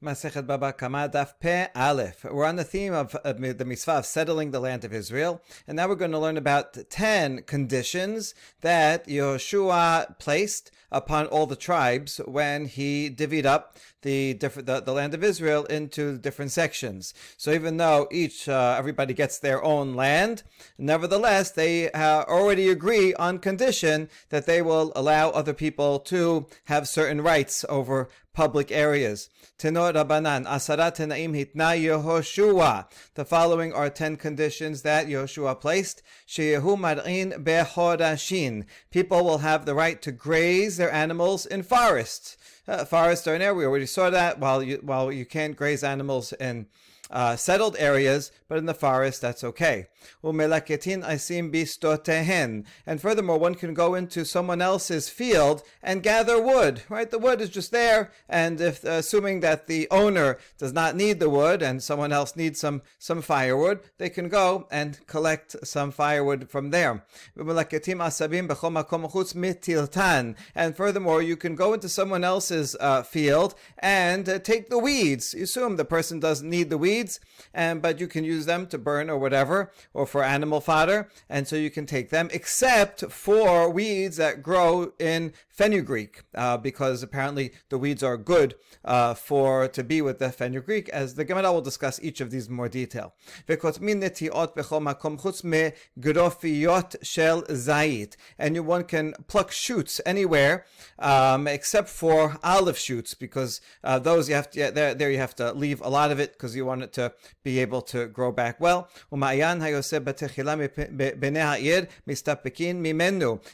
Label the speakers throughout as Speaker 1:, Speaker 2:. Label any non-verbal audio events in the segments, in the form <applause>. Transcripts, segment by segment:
Speaker 1: Masechet Baba Kama Daf Pe Aleph. We're on the theme of, of, the mitzvah of settling the land of Israel, and now we're going to learn about ten conditions that Yehoshua placed upon all the tribes when he divvied up the different the, the land of Israel into different sections. So even though each uh, everybody gets their own land, nevertheless they uh, already agree on condition that they will allow other people to have certain rights over public areas. Tanu Rabbanan, Asara Tenaim Hitna Yehoshua. The following are ten conditions that Yehoshua placed. Sheyehu Mar'in Behorashin. People will have the right to graze their animals in forests. Uh, forests are in there. We already saw that. While you while you can't graze animals in uh, settled areas, but in the forest, that's okay. And furthermore, one can go into someone else's field and gather wood, right? The wood is just there, and if uh, assuming that the owner does not need the wood and someone else needs some, some firewood, they can go and collect some firewood from there. And furthermore, you can go into someone else's uh, field and uh, take the weeds. You assume the person doesn't need the weeds and but you can use them to burn or whatever, or for animal fodder, and so you can take them, except for weeds that grow in fenugreek, uh, because apparently the weeds are good uh, for to be with the fenugreek, as the Gemara will discuss each of these in more detail. And one can pluck shoots anywhere um, except for olive shoots, because uh, those you have to, yeah, there, there you have to leave a lot of it because you want it to be able to grow back well.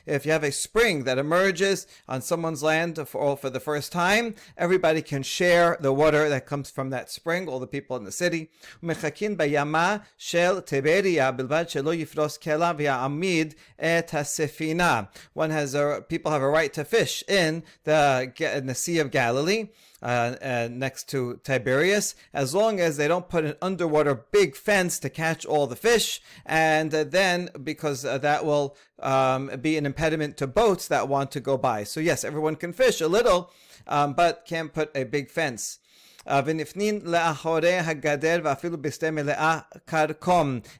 Speaker 1: If you have a spring that emerges on someone's land for, for the first time, everybody can share the water that comes from that spring, all the people in the city. One has a, people have a right to fish in the, in the Sea of Galilee uh, uh, next to Tiberias, as long as they don't put an underwater big fence to catch all the fish, and uh, then because uh, that will um, be an impediment to boats that want to go by. So yes, everyone can fish a little, um, but can't put a big fence.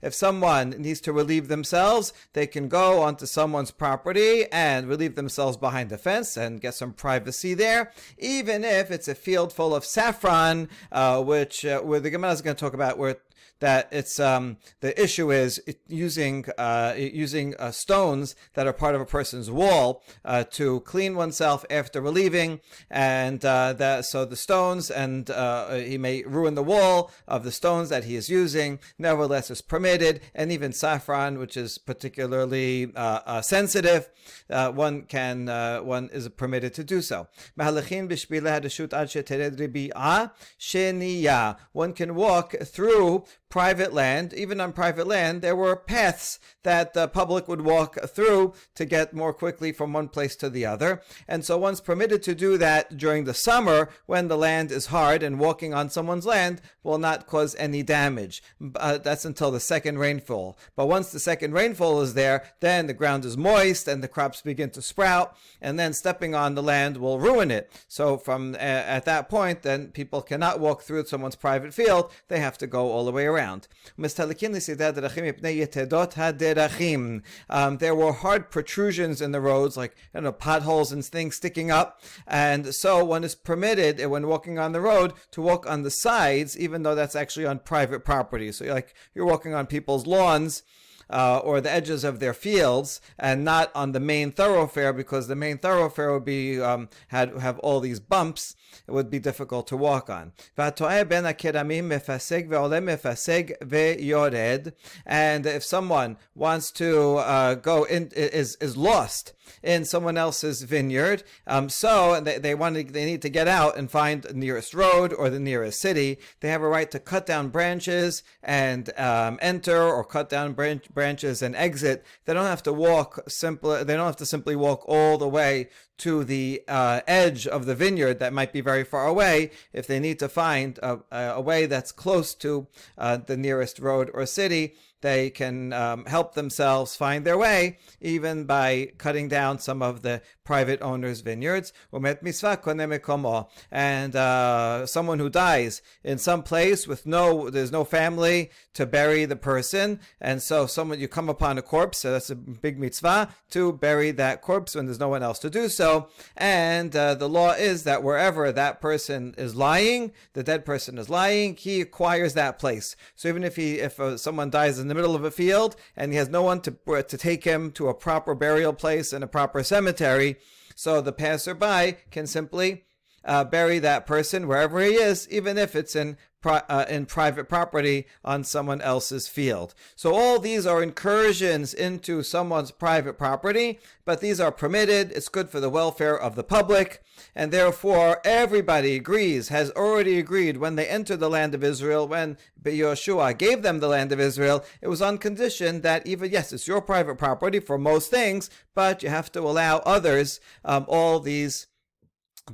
Speaker 1: If someone needs to relieve themselves, they can go onto someone's property and relieve themselves behind a fence and get some privacy there, even if it's a field full of saffron, uh, which uh, where the Gemara is going to talk about where that it's um, the issue is using uh, using uh, stones that are part of a person's wall uh, to clean oneself after relieving, and uh, that so the stones and uh, he may ruin the wall of the stones that he is using. Nevertheless, is permitted, and even saffron, which is particularly uh, sensitive, one can one is permitted to do so. One can walk through private land, even on private land, there were paths that the public would walk through to get more quickly from one place to the other. And so one's permitted to do that during the summer when the land is hard and walking on someone's land will not cause any damage. Uh, that's until the second rainfall. But once the second rainfall is there, then the ground is moist and the crops begin to sprout, and then stepping on the land will ruin it. So from uh, at that point, then people cannot walk through someone's private field; they have to go all the way around Um, there were hard protrusions in the roads, like you know, potholes and things sticking up, and so one is permitted when walking on the road to walk on the sides, even though that's actually on private property. So, like you're walking on people's lawns uh, or the edges of their fields and not on the main thoroughfare because the main thoroughfare would be um, had have all these bumps. It would be difficult to walk on. And if someone wants to uh, go in, is is lost in someone else's vineyard, um, so they, they want to, they need to get out and find the nearest road or the nearest city. They have a right to cut down branches and um, enter or cut down branch, branches and exit. They don't have to walk simply. They don't have to simply walk all the way to the uh, edge of the vineyard that might be very far away if they need to find a, a way that's close to uh, the nearest road or city they can um, help themselves find their way, even by cutting down some of the private owners' vineyards. And uh, someone who dies in some place with no, there's no family to bury the person, and so someone you come upon a corpse, so that's a big mitzvah to bury that corpse when there's no one else to do so. And uh, the law is that wherever that person is lying, the dead person is lying, he acquires that place. So even if he, if uh, someone dies in the middle of a field and he has no one to to take him to a proper burial place in a proper cemetery, so the passerby can simply uh, bury that person wherever he is, even if it's in uh, in private property on someone else's field. So all these are incursions into someone's private property, but these are permitted. It's good for the welfare of the public, and therefore everybody agrees, has already agreed when they entered the land of Israel, when Yoshua gave them the land of Israel, it was on condition that even yes, it's your private property for most things, but you have to allow others um, all these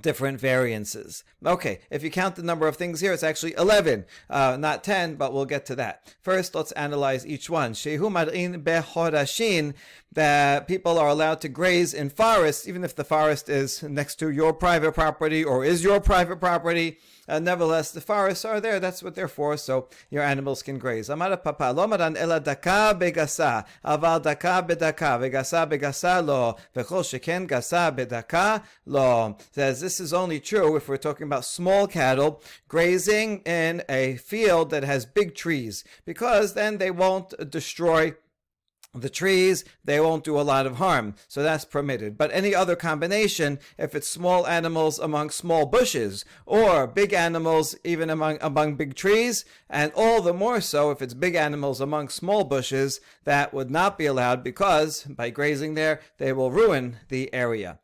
Speaker 1: different variances. Okay, if you count the number of things here, it's actually 11, uh, not 10, but we'll get to that. First, let's analyze each one. Shehu Mar'in Behorashin, that people are allowed to graze in forests, even if the forest is next to your private property or is your private property. Uh, nevertheless, the forests are there. That's what they're for, so your animals can graze. Amar papa, lomaran ela daka begasa, aval daka bedaka, vegasa begasa lo, vechol sheken gasa bedaka lo. Says this is only true if we're talking about small cattle grazing in a field that has big trees, because then they won't destroy the trees, they won't do a lot of harm. So that's permitted. But any other combination, if it's small animals among small bushes, or big animals even among, among big trees, and all the more so if it's big animals among small bushes, that would not be allowed because by grazing there, they will ruin the area.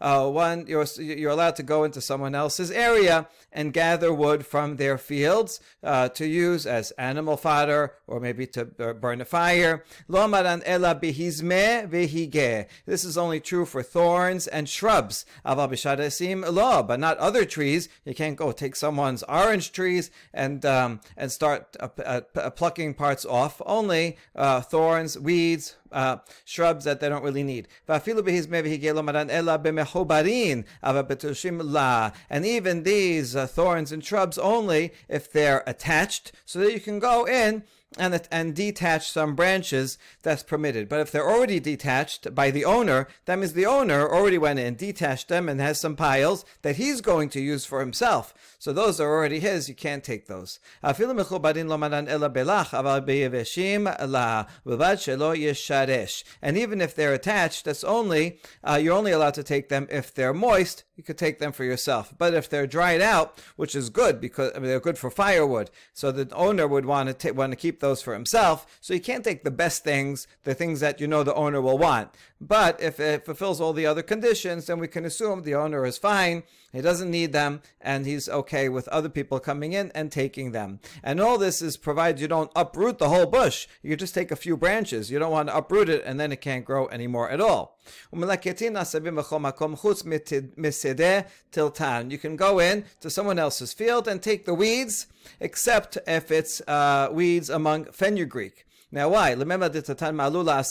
Speaker 1: Uh, one, you're, you're allowed to go into someone else's area and gather wood from their fields uh, to use as animal fodder or or maybe to burn a fire. Lo maran ela bihizme. This is only true for thorns and shrubs. Aval lo, but not other trees. You can't go take someone's orange trees and um, and start uh, uh, uh plucking parts off. Only uh, thorns, weeds, uh, shrubs that they don't really need. And even these uh, thorns and shrubs only if they're attached, so that you can go in and, and detach some branches, that's permitted. But if they're already detached by the owner, that means the owner already went in, detached them, and has some piles that he's going to use for himself. So those are already his, you can't take those. And even if they're attached, that's only, uh, you're only allowed to take them if they're moist, you could take them for yourself. But if they're dried out, which is good because I mean, they're good for firewood, so the owner would want to t- want to keep those for himself. So you can't take the best things, the things that you know the owner will want. But if it fulfills all the other conditions, then we can assume the owner is fine. He doesn't need them, and he's okay with other people coming in and taking them. And all this is provided you don't uproot the whole bush. You just take a few branches. You don't want to uproot it, and then it can't grow anymore at all. You can go in to someone else's field and take the weeds, except if it's uh, weeds among fenugreek. Now, why? Remember the Tatan Malula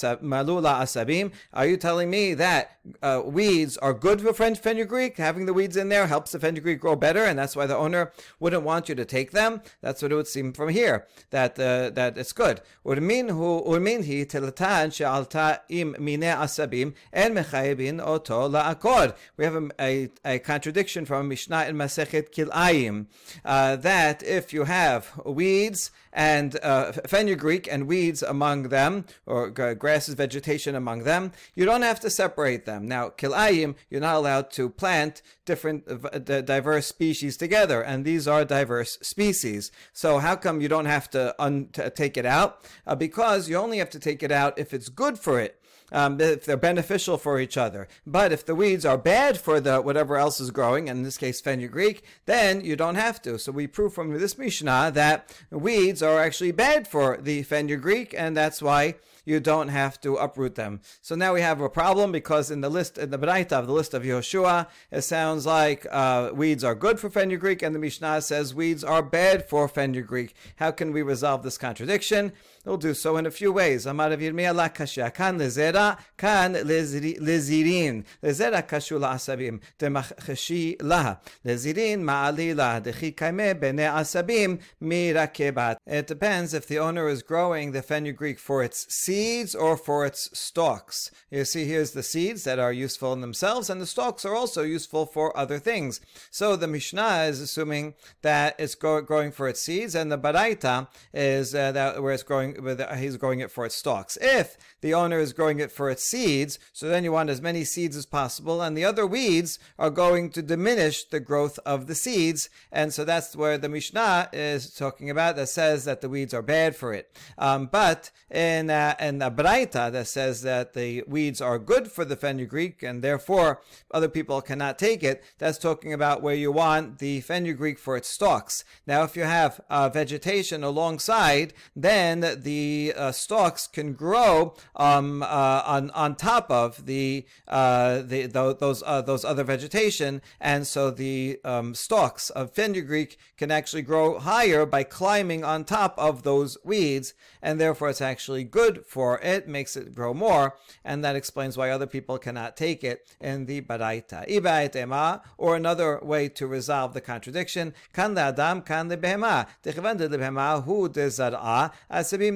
Speaker 1: Asabim. Are you telling me that uh, weeds are good for French fenugreek? Having the weeds in there helps the fenugreek grow better, and that's why the owner wouldn't want you to take them. That's what it would seem from here that uh, that it's good. Urminhi telatan she'alta im mine asabim en mechayibin oto la'akod. We have a, a, a, contradiction from Mishnah in Masechet Kilayim uh, that if you have weeds and uh, fenugreek and weeds among them, or grasses, vegetation among them, you don't have to separate them. Now, kilayim, you're not allowed to plant different uh, diverse species together, and these are diverse species. So how come you don't have to un- take it out? Uh, because you only have to take it out if it's good for it um, if they're beneficial for each other. But if the weeds are bad for the whatever else is growing, in this case fenugreek, then you don't have to. So we prove from this Mishnah that weeds are actually bad for the fenugreek, and that's why you don't have to uproot them. So now we have a problem because in the list in the Baraita of the list of Yehoshua, it sounds like uh, weeds are good for fenugreek, and the Mishnah says weeds are bad for fenugreek. How can we resolve this contradiction? We'll do so in a few ways. Amar Rav kan lezera kan lezirin lezera laha lezirin ma'ali la dechi kaime bene asabim mirakebat. It depends if the owner is growing the fenugreek for its seeds or for its stalks. You see, here's the seeds that are useful in themselves, and the stalks are also useful for other things. So the Mishnah is assuming that it's growing for its seeds, and the Baraita is uh, that where it's growing with he's growing it for its stalks. If the owner is growing it for its seeds, so then you want as many seeds as possible, and the other weeds are going to diminish the growth of the seeds, and so that's where the Mishnah is talking about that says that the weeds are bad for it. Um, but in uh, in the Braita that says that the weeds are good for the fenugreek, and therefore other people cannot take it. That's talking about where you want the fenugreek for its stalks. Now, if you have uh, vegetation alongside, then the uh, stalks can grow um, uh, on on top of the uh, the, those uh, those other vegetation, and so the um, stalks of fenugreek can actually grow higher by climbing on top of those weeds, and therefore it's actually good for it, makes it grow more, and that explains why other people cannot take it in the baraita. Ibaitema, or another way to resolve the contradiction, kan adam kan le behema, techvan de behema hu de zar'a. Asabim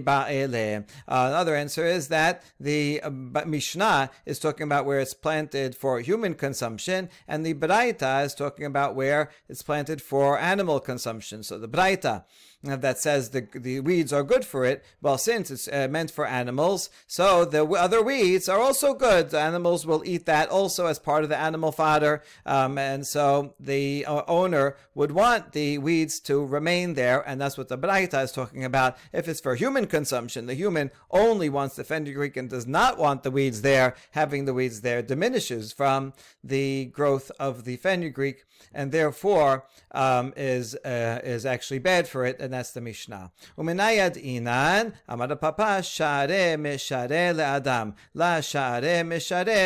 Speaker 1: ba'ele. Uh, another answer is that the uh, Mishnah is talking about where it's planted for human consumption, and the Braita is talking about where it's planted for animal consumption. So the Braita that says the, the weeds are good for it. Well, since it's uh, meant for animals, so the other weeds are also good. The animals will eat that also as part of the animal fodder. Um, and so the uh, owner would want the weeds to remain there. And that's what the Braita is talking about. If it's for human consumption, the human only wants the fenugreek and does not want the weeds there. Having the weeds there diminishes from the growth of the fenugreek and therefore um, is uh, is actually bad for it, and that's the Mishnah. Uminayad inan amar papa share meshare le'adam la share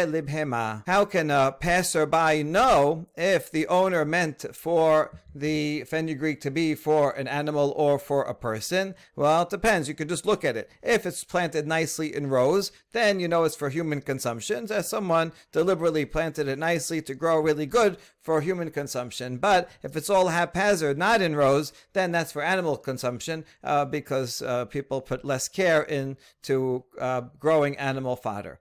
Speaker 1: libhema. How can a passerby know if the owner meant for the fenugreek to be for an animal or for a person? Well, it depends. You can just look at it. If it's planted nicely in rows, then you know it's for human consumption. As someone deliberately planted it nicely to grow really good for human consumption. But if it's all haphazard, not in rows, then that's for animal consumption uh, because uh, people put less care into uh, growing animal fodder.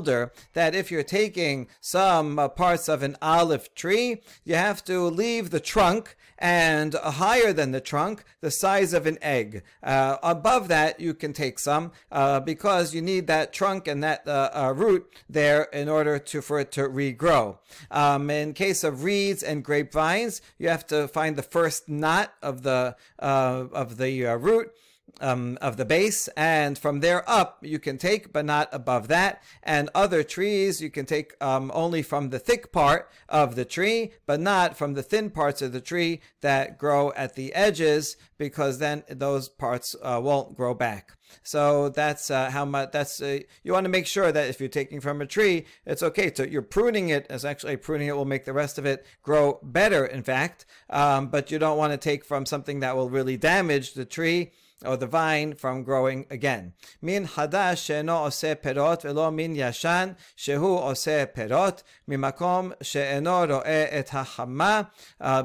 Speaker 1: that if you're taking some uh, parts of an olive tree, you have to leave the trunk and higher than the trunk, the size of an egg. Uh, above that, you can take some uh, because you need that trunk and that uh, uh root there in order to for it to regrow. Um, in case of reeds and grapevines, you have to find the first knot of the uh, of the uh, root um, of the base, and from there up you can take, but not above that. And other trees you can take um, only from the thick part of the tree, but not from the thin parts of the tree that grow at the edges, because then those parts uh, won't grow back. So that's uh, how much. That's uh, you want to make sure that if you're taking from a tree, it's okay. So you're pruning it. As actually pruning it will make the rest of it grow better. In fact, um, but you don't want to take from something that will really damage the tree or the vine from growing again. Min hadash she'eno ose perot velo min yashan shehu ose perot mimakom she'eno ro'e et hachama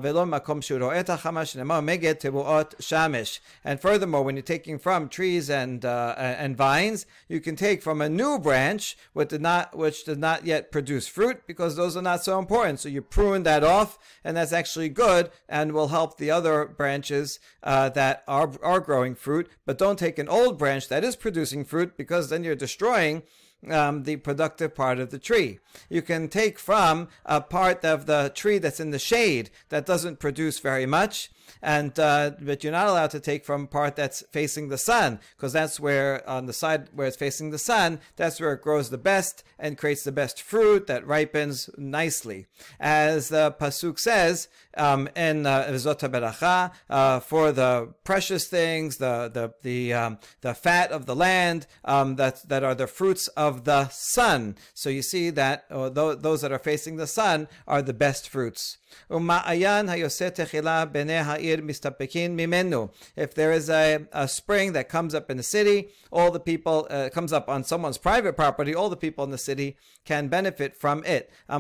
Speaker 1: velo makom she'u ro'e et hachama she'nemar meged tebuot shamesh. And furthermore, when you're taking from trees and uh, and vines, you can take from a new branch which did not which did not yet produce fruit because those are not so important. So you prune that off, and that's actually good and will help the other branches uh, that are are growing fruit, but don't take an old branch that is producing fruit because then you're destroying um, the productive part of the tree. You can take from a part of the tree that's in the shade that doesn't produce very much, and uh, but you're not allowed to take from part that's facing the sun because that's where on the side where it's facing the sun, that's where it grows the best and creates the best fruit that ripens nicely. As the pasuk says um, in uh, Beracha, uh, for the precious things, the the the um, the fat of the land, um, that that are the fruits of the sun. So you see that uh, those that are facing the sun are the best fruits. If there is a, a spring that comes up in the city, all the people, uh, comes up on someone's private property, all the people in the city can benefit from it. Uh,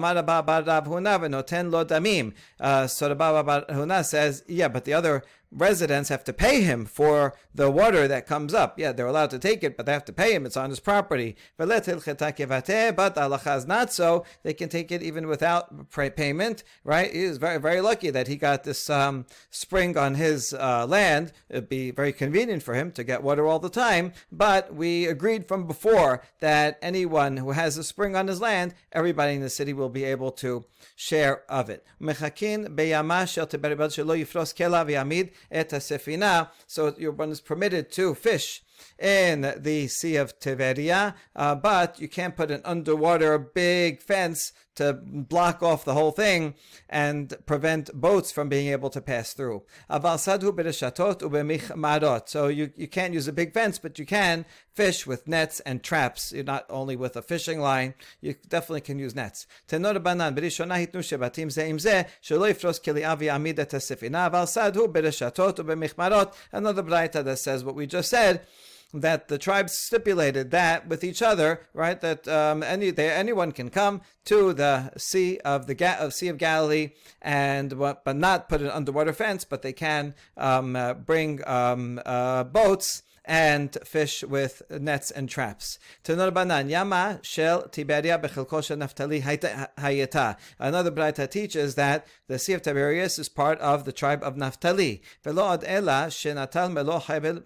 Speaker 1: so Baba Huna says, yeah, but the other residents have to pay him for the water that comes up. Yeah, they're allowed to take it, but they have to pay him. It's on his property. But Allah is not so. They can take it even without payment, right? He is very, very lucky that he got this um, spring on his uh, land. It'd be very convenient for him to get water all the time. But we agreed from before that anyone who has a spring on his land, everybody in the city will be able to share of it et sefina. So your one is permitted to fish in the Sea of Tiberia, uh, but you can't put an underwater big fence to block off the whole thing and prevent boats from being able to pass through. So you, you can't use a big fence, but you can fish with nets and traps. You're not only with a fishing line, you definitely can use nets. Another braita that says what we just said, that the tribes stipulated that with each other, right? That um, any they, anyone can come to the sea of the Ga- of Sea of Galilee and but not put an underwater fence, but they can um, uh, bring um, uh, boats and fish with nets and traps. Banan Yama Shel Tiberia Bechelko Naftali Hayeta. Another Braita teaches that the Sea of Tiberias is part of the tribe of Naphtali. Velo ad ela shenatal melo cherem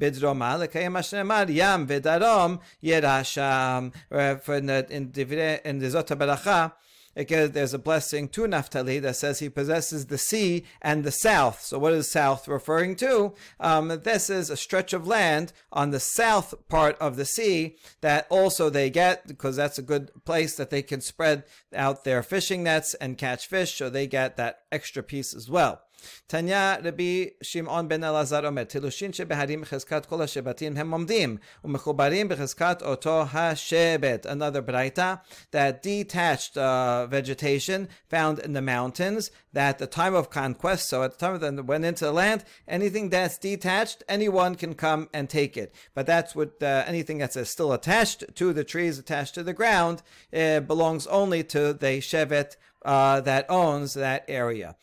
Speaker 1: bidroma lekayem ashnemar yam vedarom yerasham. Uh, in the in the There's a blessing to Naphtali that says he possesses the sea and the south. So, what is south referring to? Um, this is a stretch of land on the south part of the sea that also they get because that's a good place that they can spread out their fishing nets and catch fish. So, they get that extra piece as well. Tanya Rabbi Shimon ben Elazar omer, Tilushin shebeharim b'chezkat kol hashebatim hem omdim, umechubarim b'chezkat oto ha-shebet. Another braita, that detached uh, vegetation found in the mountains, that the time of conquest, so at the time of they went into the land, anything that's detached, anyone can come and take it. But that's what, uh, anything that's uh, still attached to the trees, attached to the ground, belongs only to the shevet uh, that owns that area.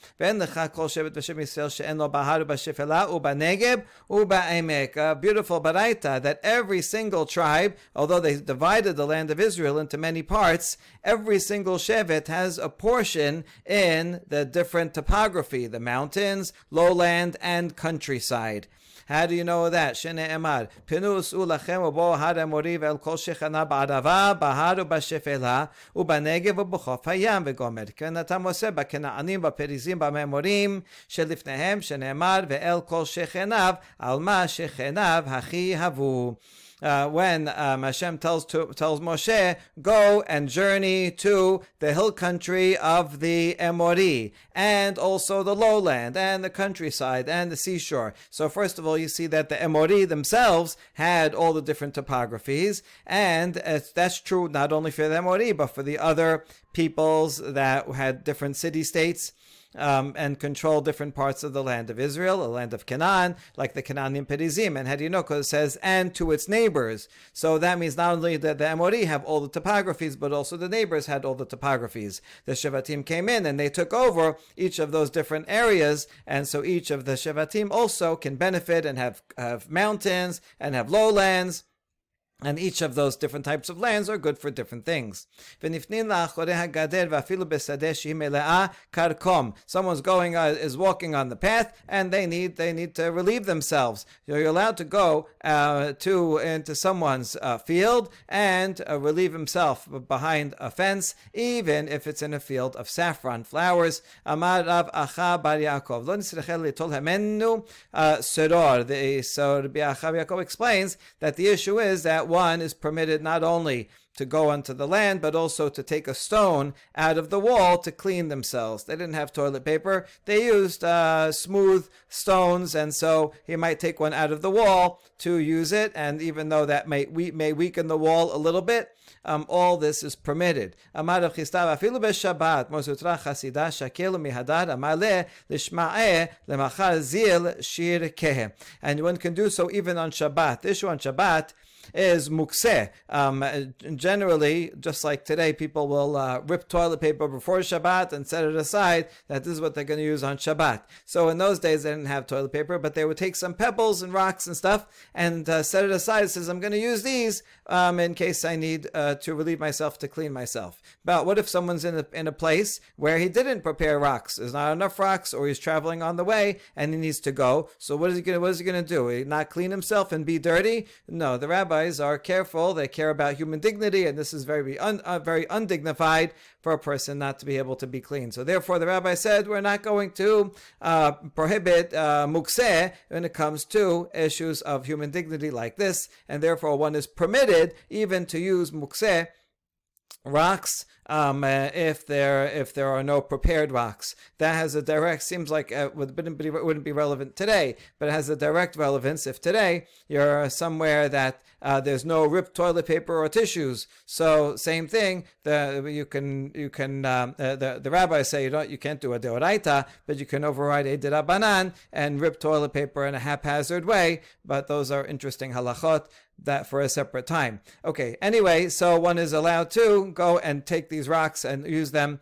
Speaker 1: Beautiful baraita that every single tribe, although they divided the land of Israel into many parts, every single shevet has a portion in the different topography, the mountains, lowland, and countryside. How do you know that? Shene Emar. Pinus ulachem ubo har emoriv el kol shechana ba'arava, bahar ubashefela, ubanegev ubuchof hayam vegomer. כן אתה מוסר בכנענים, בפריזים, במאמורים שלפניהם, שנאמר, ואל כל שכניו, על מה שכניו הכי אהבו uh, when um, Hashem tells to, tells Moshe, "Go and journey to the hill country of the Emori, and also the lowland, and the countryside, and the seashore." So first of all, you see that the Emori themselves had all the different topographies, and that's true not only for the Emori but for the other peoples that had different city states um, and control different parts of the land of Israel, the land of Canaan, like the Canaanim Perizim. And Hadinoko says, and to its neighbors. So that means not only that the Amori have all the topographies, but also the neighbors had all the topographies. The Shevatim came in and they took over each of those different areas. And so each of the Shevatim also can benefit and have, have mountains and have lowlands And each of those different types of lands are good for different things. Someone's going, uh, is walking on the path, and they need they need to relieve themselves. You're allowed to go uh, to into someone's uh, field and uh, relieve himself behind a fence, even if it's in a field of saffron flowers. Uh, the Yaakov explains that the issue is that one is permitted not only to go onto the land, but also to take a stone out of the wall to clean themselves. They didn't have toilet paper. They used uh, smooth stones, and so he might take one out of the wall to use it. And even though that may, we, may weaken the wall a little bit, um, all this is permitted. Amar b'Shabbat, chasida amale zil shir. And one can do so even on Shabbat. This on Shabbat is mukseh. Um, generally, just like today, people will uh, rip toilet paper before Shabbat and set it aside that this is what they're going to use on Shabbat. So in those days, they didn't have toilet paper, but they would take some pebbles and rocks and stuff and uh, set it aside. It says, I'm going to use these um, in case I need uh, to relieve myself to clean myself. But what if someone's in a, in a place where he didn't prepare rocks? There's not enough rocks, or he's traveling on the way and he needs to go. So what is he going? What is he going to do? He not clean himself and be dirty? No, the rabbi rabbis are careful. They care about human dignity, and this is very, un, uh, very undignified for a person not to be able to be clean. So therefore, the rabbi said we're not going to uh, prohibit uh, mukseh when it comes to issues of human dignity like this, and therefore one is permitted even to use mukseh rocks um, uh, if there if there are no prepared rocks. That has a direct seems like it uh, wouldn't be, wouldn't be relevant today, but it has a direct relevance if today you're somewhere that uh, there's no ripped toilet paper or tissues. So same thing. The you can you can um, uh, the the rabbis say you don't you can't do a deoraita, but you can override a derabanan and rip toilet paper in a haphazard way. But those are interesting halachot that for a separate time. Okay, anyway, so one is allowed to go and take these rocks and use them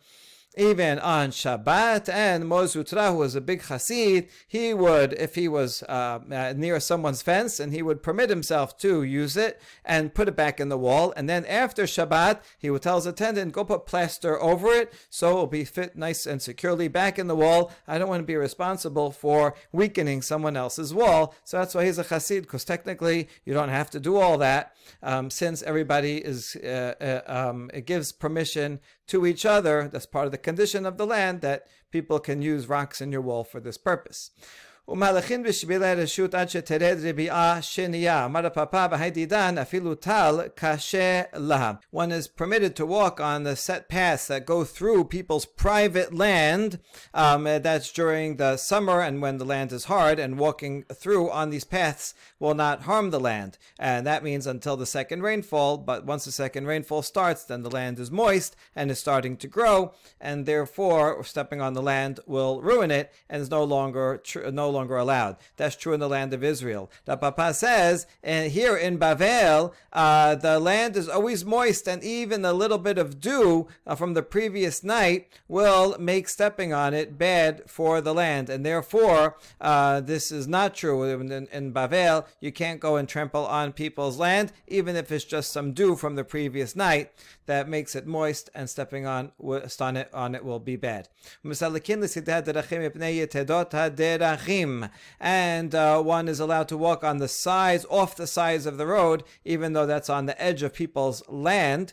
Speaker 1: even on Shabbat. And Mar Zutra, who was a big Hasid, he would, if he was uh, uh, near someone's fence, and he would permit himself to use it and put it back in the wall. And then after Shabbat, he would tell his attendant, go put plaster over it so it will be fit nice and securely back in the wall. I don't want to be responsible for weakening someone else's wall. So that's why he's a Hasid, because technically you don't have to do all that um, since everybody is, uh, uh, um, it gives permission to each other. That's part of the condition of the land that people can use rocks in your wall for this purpose. ומהלכים בשבילי רשות עד שתרד רביעה שנייה. אמר הפאפה בהידידן אפילו טל קשה לה. One is permitted to walk on the set paths that go through people's private land. Um, that's during the summer and when the land is hard, and walking through on these paths will not harm the land. And that means until the second rainfall, but once the second rainfall starts, then the land is moist and is starting to grow, and therefore stepping on the land will ruin it and is no longer tr- no longer allowed. That's true in the land of Israel. The Papa says, and here in Bavel, uh, the land is always moist, and even a little bit of dew uh, from the previous night will make stepping on it bad for the land, and therefore uh, this is not true in, in, in Bavel. You can't go and trample on people's land, even if it's just some dew from the previous night that makes it moist, and stepping on, on it on it will be bad and uh, one is allowed to walk on the sides, off the sides of the road, even though that's on the edge of people's land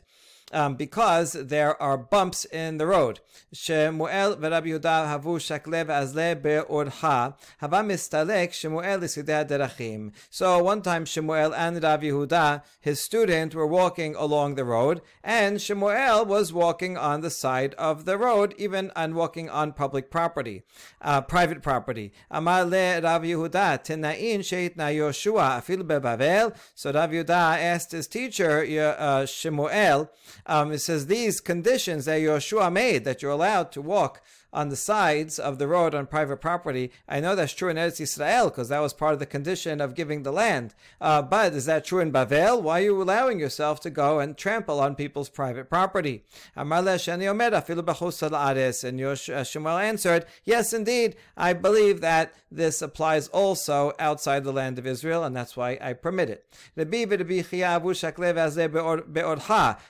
Speaker 1: um, because there are bumps in the road. Shemuel v'Rabbi Yehuda havu shaklev azle be'orha hava mistalek Shemuel l'sidei derachim. So one time Shemuel and Rabbi Yehuda, his student, were walking along the road, and Shemuel was walking on the side of the road, even and walking on public property, uh, private property. Amar le Rabbi Yehuda tenain sheitna Yoshua afil bebavel. So Rabbi Yehuda asked his teacher uh, Shemuel Um, it says these conditions that Yoshua made that you're allowed to walk on the sides of the road on private property. I know that's true in Eretz Israel because that was part of the condition of giving the land. Uh, but is that true in Bavel? Why are you allowing yourself to go and trample on people's private property? And Shmuel answered, Yes, indeed. I believe that this applies also outside the land of Israel, and that's why I permit it.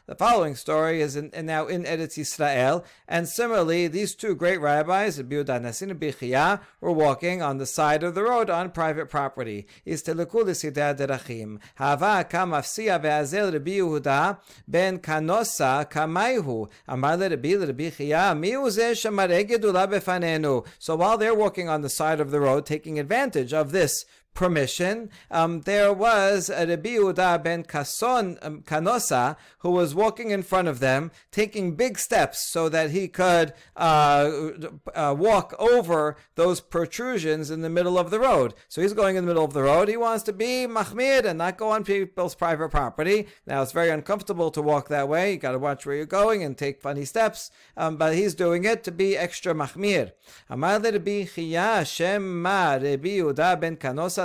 Speaker 1: The following story is in, now in Eretz Israel, and similarly, these two great rabbis, Rabbi Nasin and Bichia, were walking on the side of the road on private property. Hava kamafsia ve'azel Rabbi ben Kanosa kamaihu. Amar Rabbi Rabbi Chia, mi befanenu. So while they're walking on the side of the road, taking advantage of this permission, um, there was a Rabbi Uda ben Kason, um, Kanosa who was walking in front of them, taking big steps so that he could uh, uh, walk over those protrusions in the middle of the road. So he's going in the middle of the road. He wants to be mahmir and not go on people's private property. Now it's very uncomfortable to walk that way. You got to watch where you're going and take funny steps. Um, but he's doing it to be extra mahmir. Amar Rabbi Shem Ma Rabbi Yehuda ben Kanosa.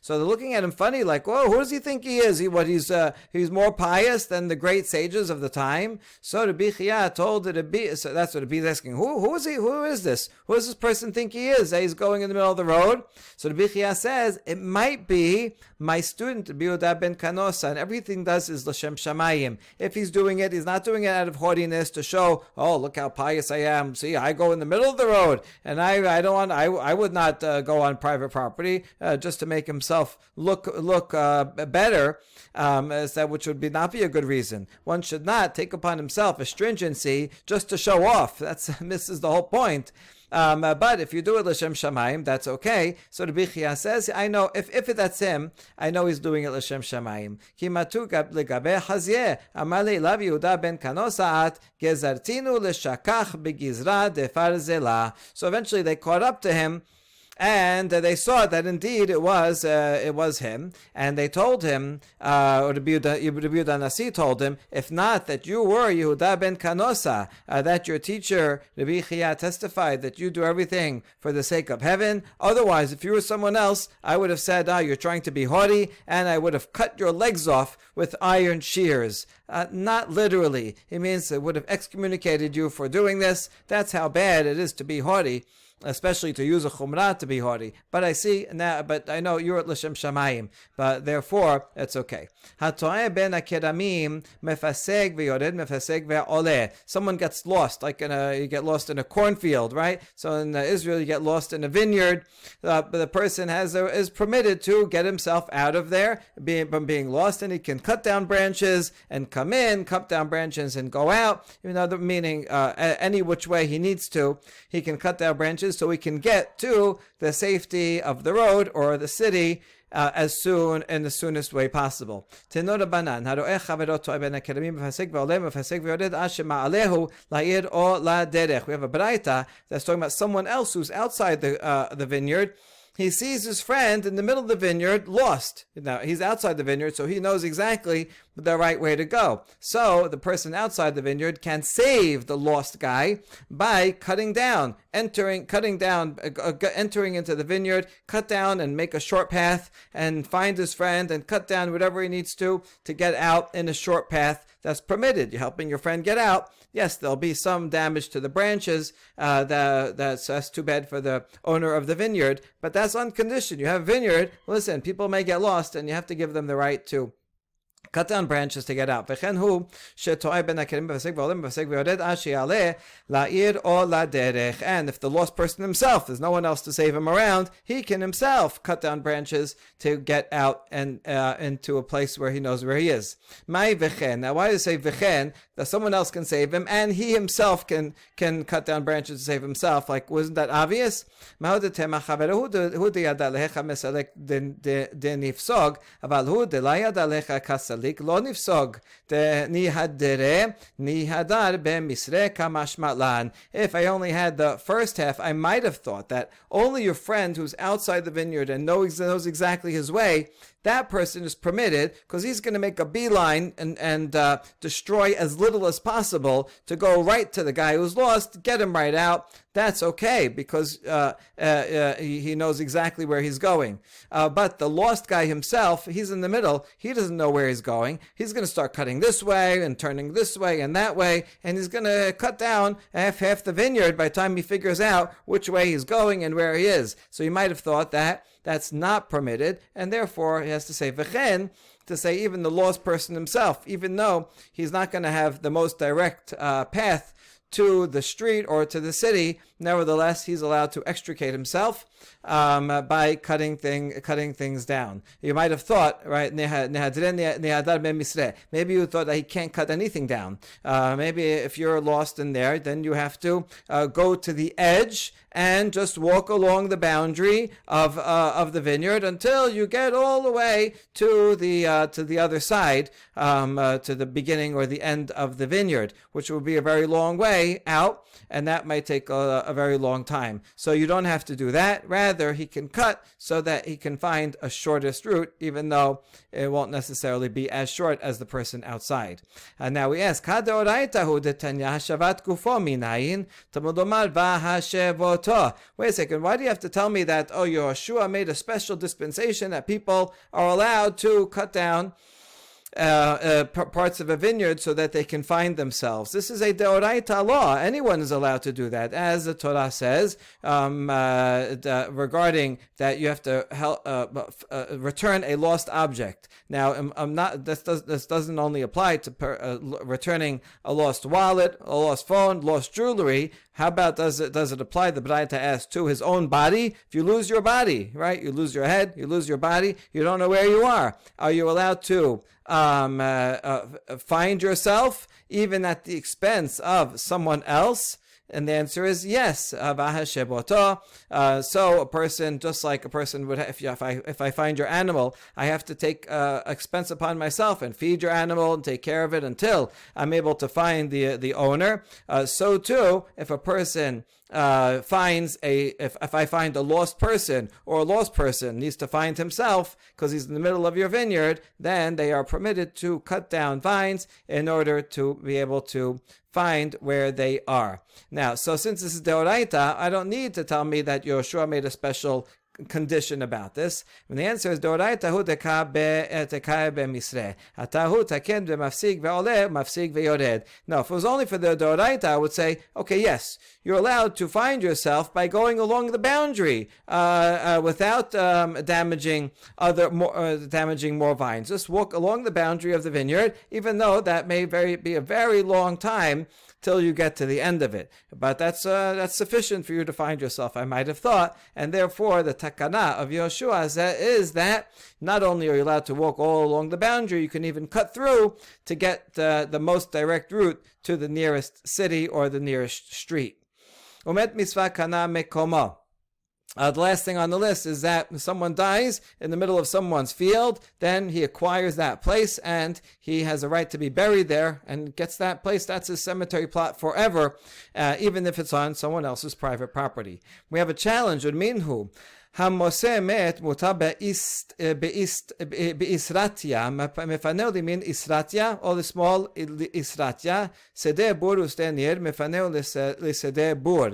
Speaker 1: So they're looking at him funny, like, who does he think he is? He what he's uh, he's more pious than the great sages of the time. So Rabbi Chia told Rabbi, so that's what Rabbi asking. Who who is he? Who is this? Who does this person think he is? That he's going in the middle of the road. So Rabbi Chia says it might be my student Biuda ben Kanosa, and everything does is l'shem shamayim. If he's doing it, he's not doing it out of haughtiness to show, oh, look how pious I am. See, I go in the middle of the road, and I I don't want I, I would not uh, go on private property uh, just to make himself look look uh, better. Um, as that which would be not be a good reason. One should not take upon himself a stringency just to show off. That's <laughs> misses the whole point. Um, uh, but if you do it l'shem shamayim, that's okay. So the Bichia says, I know if if that's him, I know he's doing it l'shem shamayim. Ki matu legabe hazye amale lav Yehuda ben kanosaat gezartinu l'shakach begizra defar zela. So eventually they caught up to him and uh, they saw that indeed it was uh, it was him, and they told him, uh, or Rabbi Yehuda Nasi told him, if not that you were Yehuda ben Kanosa, uh, that your teacher Rabbi Chia testified that you do everything for the sake of heaven. Otherwise, if you were someone else, I would have said, ah, you're trying to be haughty, and I would have cut your legs off with iron shears. Uh, not literally. It means it would have excommunicated you for doing this. That's how bad it is to be haughty especially to use a chumrah to be haughty. But I see now, but I know you're at l'shem shamayim, but therefore it's okay. ben akedamim mefaseg v'yored mefaseg ve'oleh. Someone gets lost, like in a you get lost in a cornfield, right? So in Israel, you get lost in a vineyard. Uh, but the person has is permitted to get himself out of there, being from being lost, and he can cut down branches and come in, cut down branches and go out. You know, meaning uh, any which way he needs to, he can cut down branches so we can get to the safety of the road or the city uh, as soon in the soonest way possible. We have a baraita that's talking about someone else who's outside the uh, the vineyard he sees his friend in the middle of the vineyard lost. Now, he's outside the vineyard, so he knows exactly the right way to go. So, the person outside the vineyard can save the lost guy by cutting down, entering, cutting down, uh, uh entering into the vineyard, cut down and make a short path and find his friend and cut down whatever he needs to to get out in a short path that's permitted. You're helping your friend get out. Yes, there'll be some damage to the branches. Uh, that, that's, that's too bad for the owner of the vineyard, but that's on condition. You have a vineyard. Listen, people may get lost, and you have to give them the right to cut down branches to get out. And if the lost person himself, there's no one else to save him around, he can himself cut down branches to get out and uh, into a place where he knows where he is. My v'chen. Now why do you say v'chen? That someone else can save him and he himself can can cut down branches to save himself. Like wasn't that obvious? דידע לך מסלק דנפסוג, אבל הוא דלה ידע לך כסל צדיק לא נפסוג ניהדרה ניהדר במשרה כמשמע If I only had the first half, I might have thought that only your friend who's outside the vineyard and knows, knows exactly his way that person is permitted because he's going to make a beeline and, and uh, destroy as little as possible to go right to the guy who's lost, get him right out. That's okay because uh, uh, uh he, he, knows exactly where he's going. Uh, but the lost guy himself, he's in the middle. He doesn't know where he's going. He's going to start cutting this way and turning this way and that way, and he's going to cut down half half the vineyard by the time he figures out which way he's going and where he is. So you might have thought that that's not permitted, and therefore he has to say v'chen to say even the lost person himself, even though he's not going to have the most direct uh, path to the street or to the city, nevertheless, he's allowed to extricate himself um, by cutting thing cutting things down. You might have thought, right? Maybe you thought that he can't cut anything down. Uh, maybe if you're lost in there, then you have to uh, go to the edge and just walk along the boundary of uh, of the vineyard until you get all the way to the uh, to the other side, um, uh, to the beginning or the end of the vineyard, which will be a very long way out, and that might take a, a very long time. So you don't have to do that. Rather, he can cut so that he can find a shortest route, even though it won't necessarily be as short as the person outside. And now we ask, Wait a second, why do you have to tell me that, oh, Yehoshua made a special dispensation that people are allowed to cut down uh, uh, parts of a vineyard so that they can find themselves. This is a deoraita law. Anyone is allowed to do that, as the Torah says um, uh, regarding that you have to help, uh, return a lost object. Now, I'm, I'm, not. This, does, doesn't only apply to per, returning a lost wallet, a lost phone, lost jewelry. How about does it does it apply the Braita asks to his own body? If you lose your body, right? You lose your head, you lose your body, you don't know where you are. Are you allowed to um, uh, uh, find yourself even at the expense of someone else? And the answer is yes. Uh, so a person, just like a person would, if, if I if I find your animal, I have to take uh, expense upon myself and feed your animal and take care of it until I'm able to find the the owner. Uh, so too, if a person uh, finds a if, if I find a lost person or a lost person needs to find himself because he's in the middle of your vineyard, then they are permitted to cut down vines in order to be able to find where they are. Now, so since this is Deoraita, I don't need to tell me that Yehoshua made a special condition about this? And the answer is Doraitahu misre. Atahu taken mafsig ve'oleh, mafsig ve'yored. No, if it was only for the Doraita, I would say, okay, yes, you're allowed to find yourself by going along the boundary uh, uh, without um, damaging other more, uh, damaging more vines. Just walk along the boundary of the vineyard, even though that may very be a very long time till you get to the end of it. But that's uh, that's sufficient for you to find yourself, I might have thought, and therefore the takana of Yehoshua is that not only are you allowed to walk all along the boundary, you can even cut through to get uh, the most direct route to the nearest city or the nearest street. Umet misva kana mekoma. Uh, the last thing on the list is that if someone dies in the middle of someone's field, then he acquires that place and he has a right to be buried there and gets that place. That's his cemetery plot forever, uh, even if it's on someone else's private property. We have a challenge with Minhu. המוסה מת מותר באיסרטיה, מפנהו למין איסרטיה או לשמאל איסרטיה, שדה בור ושדה ניר, מפנהו לשדה בור.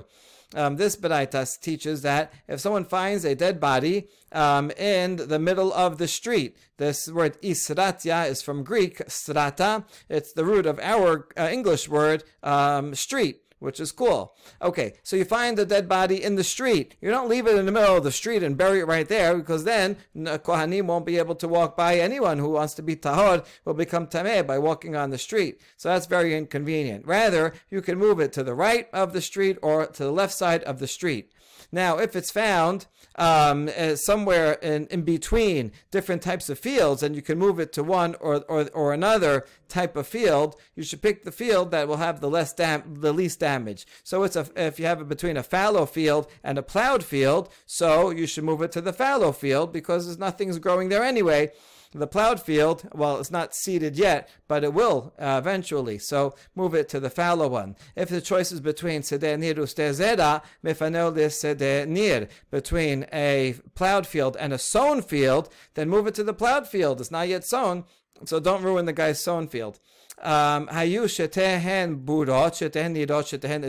Speaker 1: Um, this Beraitas teaches that if someone finds a dead body um, in the middle of the street, this word isratya is from Greek strata. It's the root of our uh, English word um, street which is cool. Okay, so you find the dead body in the street. You don't leave it in the middle of the street and bury it right there because then Kohanim won't be able to walk by. Anyone who wants to be tahor will become tameh by walking on the street. So that's very inconvenient. Rather, you can move it to the right of the street or to the left side of the street. Now, if it's found um, uh, somewhere in, in between different types of fields and you can move it to one or, or, or another type of field, you should pick the field that will have the less dam- the least damage. So it's a, if you have it between a fallow field and a plowed field, so you should move it to the fallow field because there's nothing's growing there anyway The plowed field, well, it's not seeded yet, but it will uh, eventually. So move it to the fallow one. If the choice is between Seder Nir Ustezera, Mifanel Nir, between a plowed field and a sown field, then move it to the plowed field. It's not yet sown, so don't ruin the guy's sown field. Um, hayu shetehen burot, shetehen shetehen.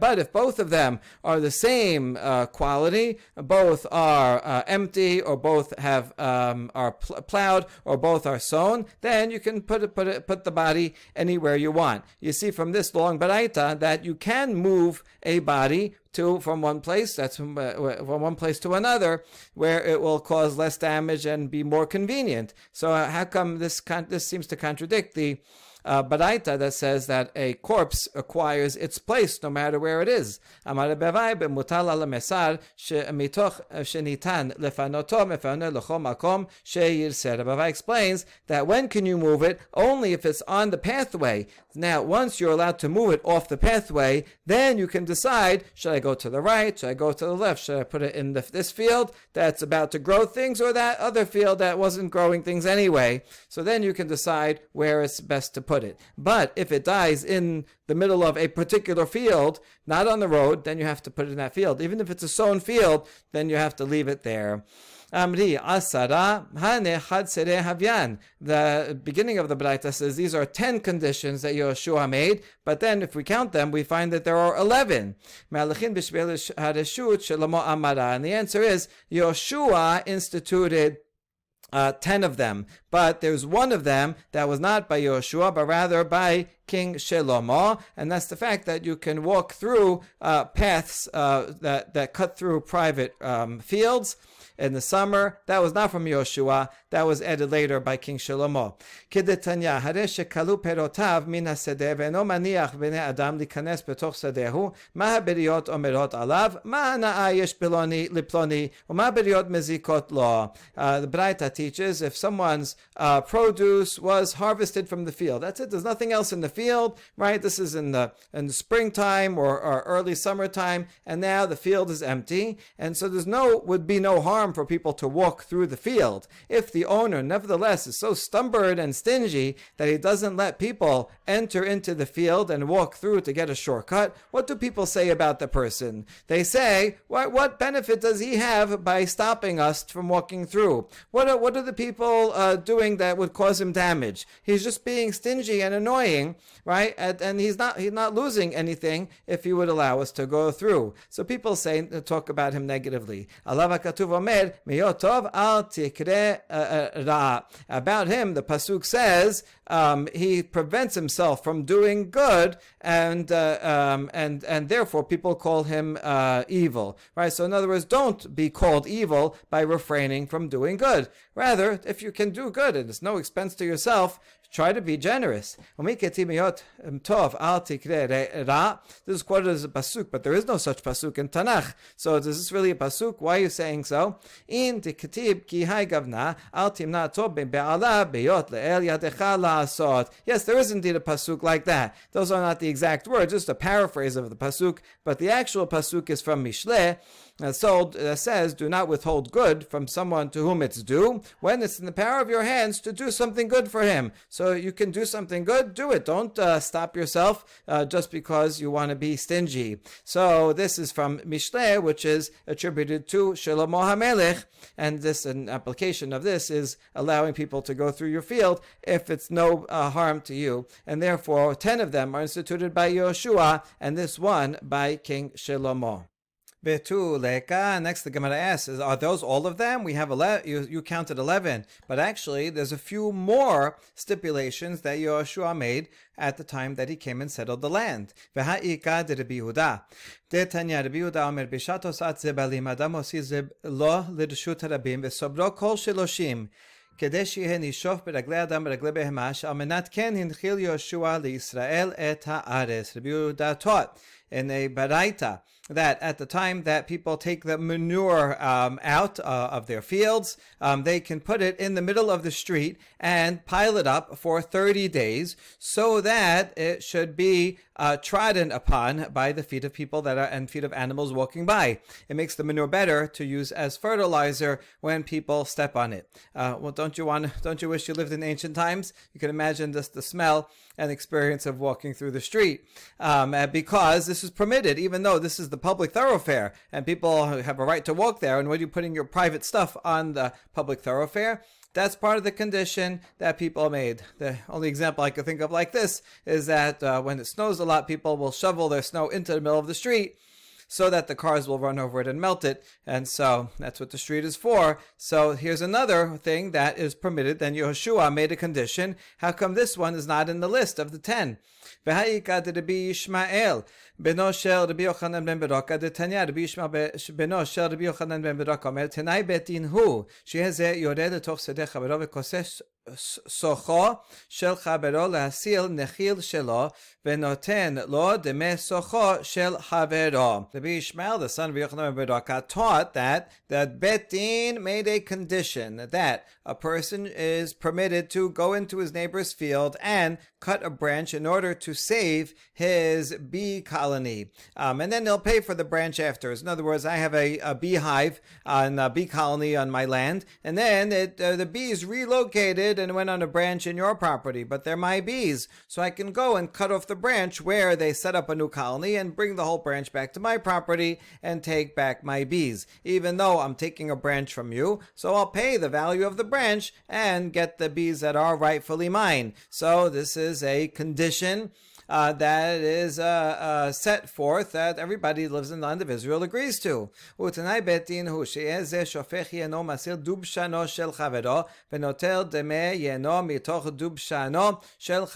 Speaker 1: But if both of them are the same uh, quality, both are uh, empty, or both have um, are pl- plowed, or both are sown, then you can put put put the body anywhere you want. You see from this long baraita that you can move a body to from one place that's from, uh, from one place to another where it will cause less damage and be more convenient so uh, how come this con- this seems to contradict the uh, baraita that says that a corpse acquires its place no matter where it is. Amar bevai b'mutal ala mesar mitoch shenitan lefanoto mefane lechol makom sheyirser. Abaye explains that when can you move it? Only if it's on the pathway. Now, once you're allowed to move it off the pathway, then you can decide, should I go to the right? Should I go to the left? Should I put it in the, this field that's about to grow things or that other field that wasn't growing things anyway? So then you can decide where it's best to put put it. But if it dies in the middle of a particular field, not on the road, then you have to put it in that field. Even if it's a sown field, then you have to leave it there. Amri asara hane chad havyan. The beginning of the Braita says these are ten conditions that Yeshua made, but then if we count them, we find that there are eleven. And the answer is Yeshua instituted uh, ten of them. But there's one of them that was not by Yoshua, but rather by King Shlomo, and that's the fact that you can walk through uh, paths uh, that that cut through private um, fields in the summer. That was not from Yoshua. That was added later by King Shlomo. כדתניא, הרי שכלו פירותיו מן השדה ואינו מניח בני אדם להיכנס בתוך שדהו, מה הבריות אומרות עליו, מה הנאה יש פלוני לפלוני, ומה בריות מזיקות לו. The Braita teaches if someone's uh, produce was harvested from the field, that's it. There's nothing else in the field, right? This is in the in the springtime or, or early summertime, and now the field is empty, and so there's no would be no harm for people to walk through the field. If the owner, nevertheless, is so stubborn and stingy that he doesn't let people enter into the field and walk through to get a shortcut, what do people say about the person? They say, what, what benefit does he have by stopping us from walking through? What are, what are the people uh, doing that would cause him damage? He's just being stingy and annoying, right? And, and he's not he's not losing anything if he would allow us to go through. So people say talk about him negatively. Allah omer al tikre uh, uh, ra. About him, the pasuk says um, he prevents himself from doing good, and uh, um, and and therefore people call him uh, evil. Right. So in other words, don't be called evil by refraining from doing good. Rather, if you can do good and it's no expense to yourself, try to be generous. This is quoted as a pasuk, but there is no such pasuk in Tanakh. So is this really a pasuk? Why are you saying so? In. Yes, there is indeed a pasuk like that. Those are not the exact words, just a paraphrase of the pasuk, but the actual pasuk is from Mishle, uh, sold uh, says, "Do not withhold good from someone to whom it's due when it's in the power of your hands to do something good for him. So you can do something good, do it. Don't uh, stop yourself uh, just because you want to be stingy." So this is from Mishle, which is attributed to Shlomo HaMelech, and this an application of this is allowing people to go through your field if it's no uh, harm to you, and therefore ten of them are instituted by Yoshua, and this one by King Shlomo. Betuleka. Next, the Gemara asks, is, are those all of them? We have 11, you, you counted 11, but actually there's a few more stipulations that Yoshua made at the time that he came and settled the land. V'ha'ika de Rabbi Yehuda. De Tanya Rabbi Yehuda omer bishatos at zebalim adam osi zeb lo lirshut harabim v'sobro kol sheloshim. כדי שיהיה נשוף ברגלי אדם וברגלי בהמה, שעל מנת כן הנחיל יהושע לישראל את הארץ. רבי יהודה taught in a baraita that at the time that people take the manure um, out uh, of their fields, um, they can put it in the middle of the street and pile it up for 30 days so that it should be uh, trodden upon by the feet of people that are and feet of animals walking by. It makes the manure better to use as fertilizer when people step on it. Uh, well, don't you want? Don't you wish you lived in ancient times? You can imagine just the smell and experience of walking through the street um, because this is permitted, even though this is the public thoroughfare and people have a right to walk there. And when you're putting your private stuff on the public thoroughfare, that's part of the condition that people made. The only example I could think of like this is that uh, when it snows a lot, people will shovel their snow into the middle of the street so that the cars will run over it and melt it. And so that's what the street is for. So here's another thing that is permitted. Then Yehoshua made a condition. How come this one is not in the list of the ten? Rabbi Yochanan ben Beraka סוחו של חברו להסיל נחיל שלו ונותן לו דמי סוחו של חברו. Rabbi Ishmael, the son of Yochanan ben Berakah, taught that that Bet Din made a condition that a person is permitted to go into his neighbor's field and cut a branch in order to save his bee colony. Um, and then they'll pay for the branch after. In other words, I have a, a beehive on a bee colony on my land, and then it, uh, the bees relocated and went on a branch in your property, but they're my bees. So I can go and cut off the branch where they set up a new colony and bring the whole branch back to my property and take back my bees, even though I'm taking a branch from you. So I'll pay the value of the branch and get the bees that are rightfully mine. So this is a condition uh, that is uh, uh, set forth that everybody lives in the land of Israel agrees to. Shel.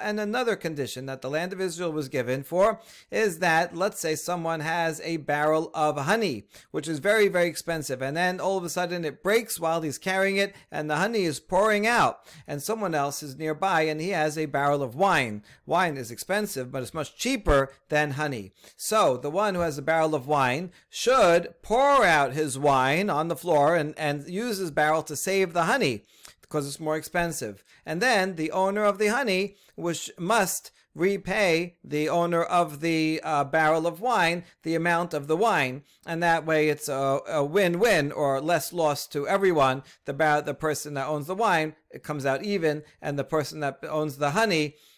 Speaker 1: And another condition that the land of Israel was given for is that let's say someone has a barrel of honey, which is very very expensive, and then all of a sudden it breaks while he's carrying it, and the honey is pouring out, and someone else is nearby, and he has a barrel of wine. Wine wine is expensive, but it's much cheaper than honey. So the one who has a barrel of wine should pour out his wine on the floor and, and use his barrel to save the honey because it's more expensive. And then the owner of the honey which must repay the owner of the uh, barrel of wine the amount of the wine, and that way it's a, a win-win or less loss to everyone. The bar- the person that owns the wine it comes out even, and the person that owns the honey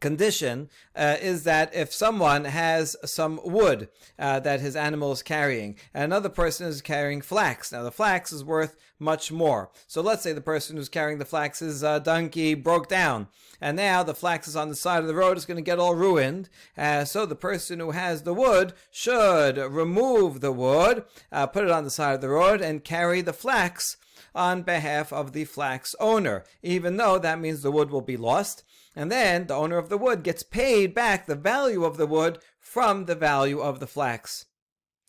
Speaker 1: condition uh, is that if someone has some wood uh, that his animal is carrying, and another person is carrying flax. Now, the flax is worth much more. So let's say the person who's carrying the flax's uh, donkey broke down, and now the flax is on the side of the road, it's going to get all ruined. Uh, so the person who has the wood should remove the wood, uh, put it on the side of the road, and carry the flax on behalf of the flax owner, even though that means the wood will be lost. And then the owner of the wood gets paid back the value of the wood from the value of the flax.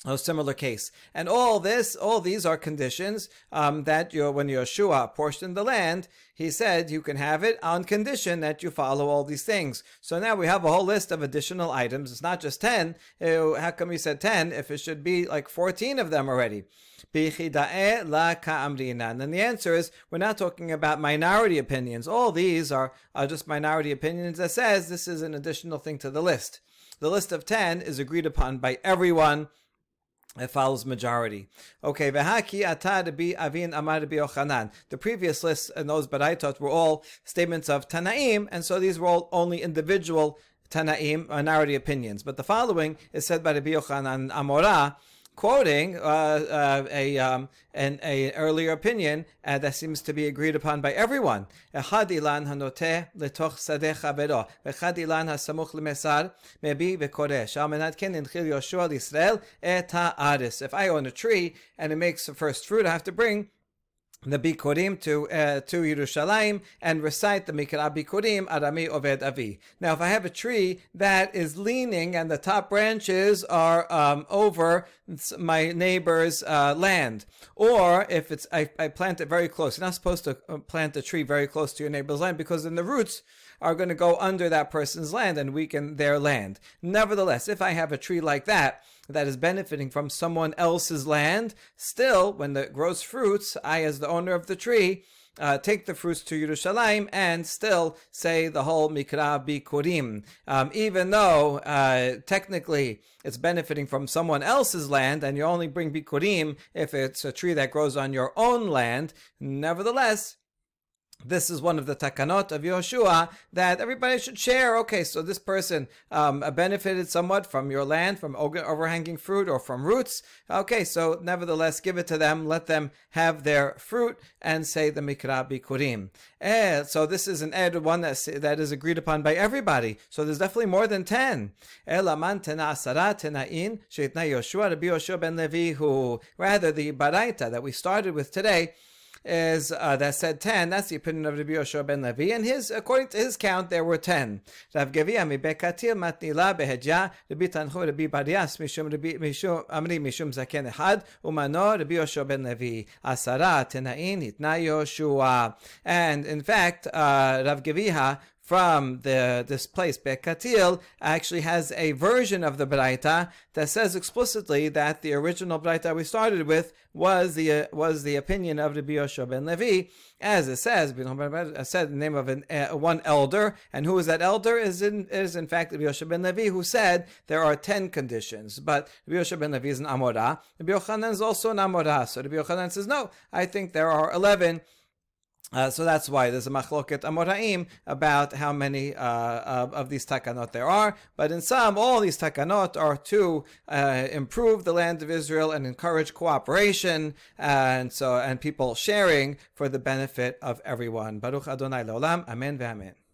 Speaker 1: A similar case. And all this, all these are conditions um, that you when Yeshua portioned the land, he said you can have it on condition that you follow all these things. So now we have a whole list of additional items. It's not just 10. How come he said 10 if it should be like 14 of them already? And then the answer is we're not talking about minority opinions. All these are, are just minority opinions that says this is an additional thing to the list. The list of 10 is agreed upon by everyone it follows majority. Okay, v'haki atad bi avin amar bi. The previous lists and those baraitot were all statements of Tanaim, and so these were all only individual Tanaim, minority opinions. But the following is said by Rabbi Yochanan Amorah, quoting uh, uh, a um, an a earlier opinion uh, that seems to be agreed upon by everyone. Echad ilan letoch sadech avero, ilan hasamuch lemesar mebi ken inchil Israel et ha'aris. If I own a tree and it makes the first fruit, I have to bring the Bikurim to uh, to Yerushalayim and recite the Mikra Bikurim Arami Oved Avi. Now, if I have a tree that is leaning and the top branches are um, over my neighbor's uh, land, or if it's I, I plant it very close, you're not supposed to uh, plant a tree very close to your neighbor's land because then the roots are going to go under that person's land and weaken their land. Nevertheless, if I have a tree like that, that is benefiting from someone else's land, still, when it grows fruits, I, as the owner of the tree, uh, take the fruits to Yerushalayim and still say the whole Mikra Bikurim. Um, even though uh, technically it's benefiting from someone else's land and you only bring Bikurim if it's a tree that grows on your own land, nevertheless, this is one of the takanot of Yehoshua that everybody should share. Okay, so this person um, benefited somewhat from your land, from overhanging fruit or from roots. Okay, so nevertheless, give it to them, let them have their fruit, and say the mikra bikurim. Eh, so this is an ed, one that, that is agreed upon by everybody. So there's definitely more than 10. Elaman tena asara tena'in sheitna Yehoshua Rabbi Yehoshua ben Levi, who rather the baraita that we started with today, is uh, that said 10. That's the opinion of Rabbi Yoshua ben Levi. And his, according to his count, there were 10. Rav Gavia mi bekatil matnila behedja Rabbi Tanchu Rabbi Barias mishum Rabbi mishum amri mishum zaken ehad umano Rabbi Yoshua ben Levi asara tenain hitna Yoshua. And in fact, uh, Rav Gavia from the this place, Bekatil, actually has a version of the Braita that says explicitly that the original Braita we started with was the uh, was the opinion of Rabbi Yoshua ben Levi, as it says, said the name of an, uh, one elder, and who is that elder? Is in is in fact Rabbi Yoshua ben Levi, who said there are ten conditions, but Rabbi Yoshua ben Levi is an Amorah. Rabbi Yochanan is also an Amorah, so Rabbi Yochanan says no, I think there are eleven. Uh, so that's why there's a machloket amoraim about how many uh, of these takanot there are. But in some, all these takanot are to uh, improve the land of Israel and encourage cooperation and so and people sharing for the benefit of everyone. Baruch Adonai Leolam. Amen ve'amen.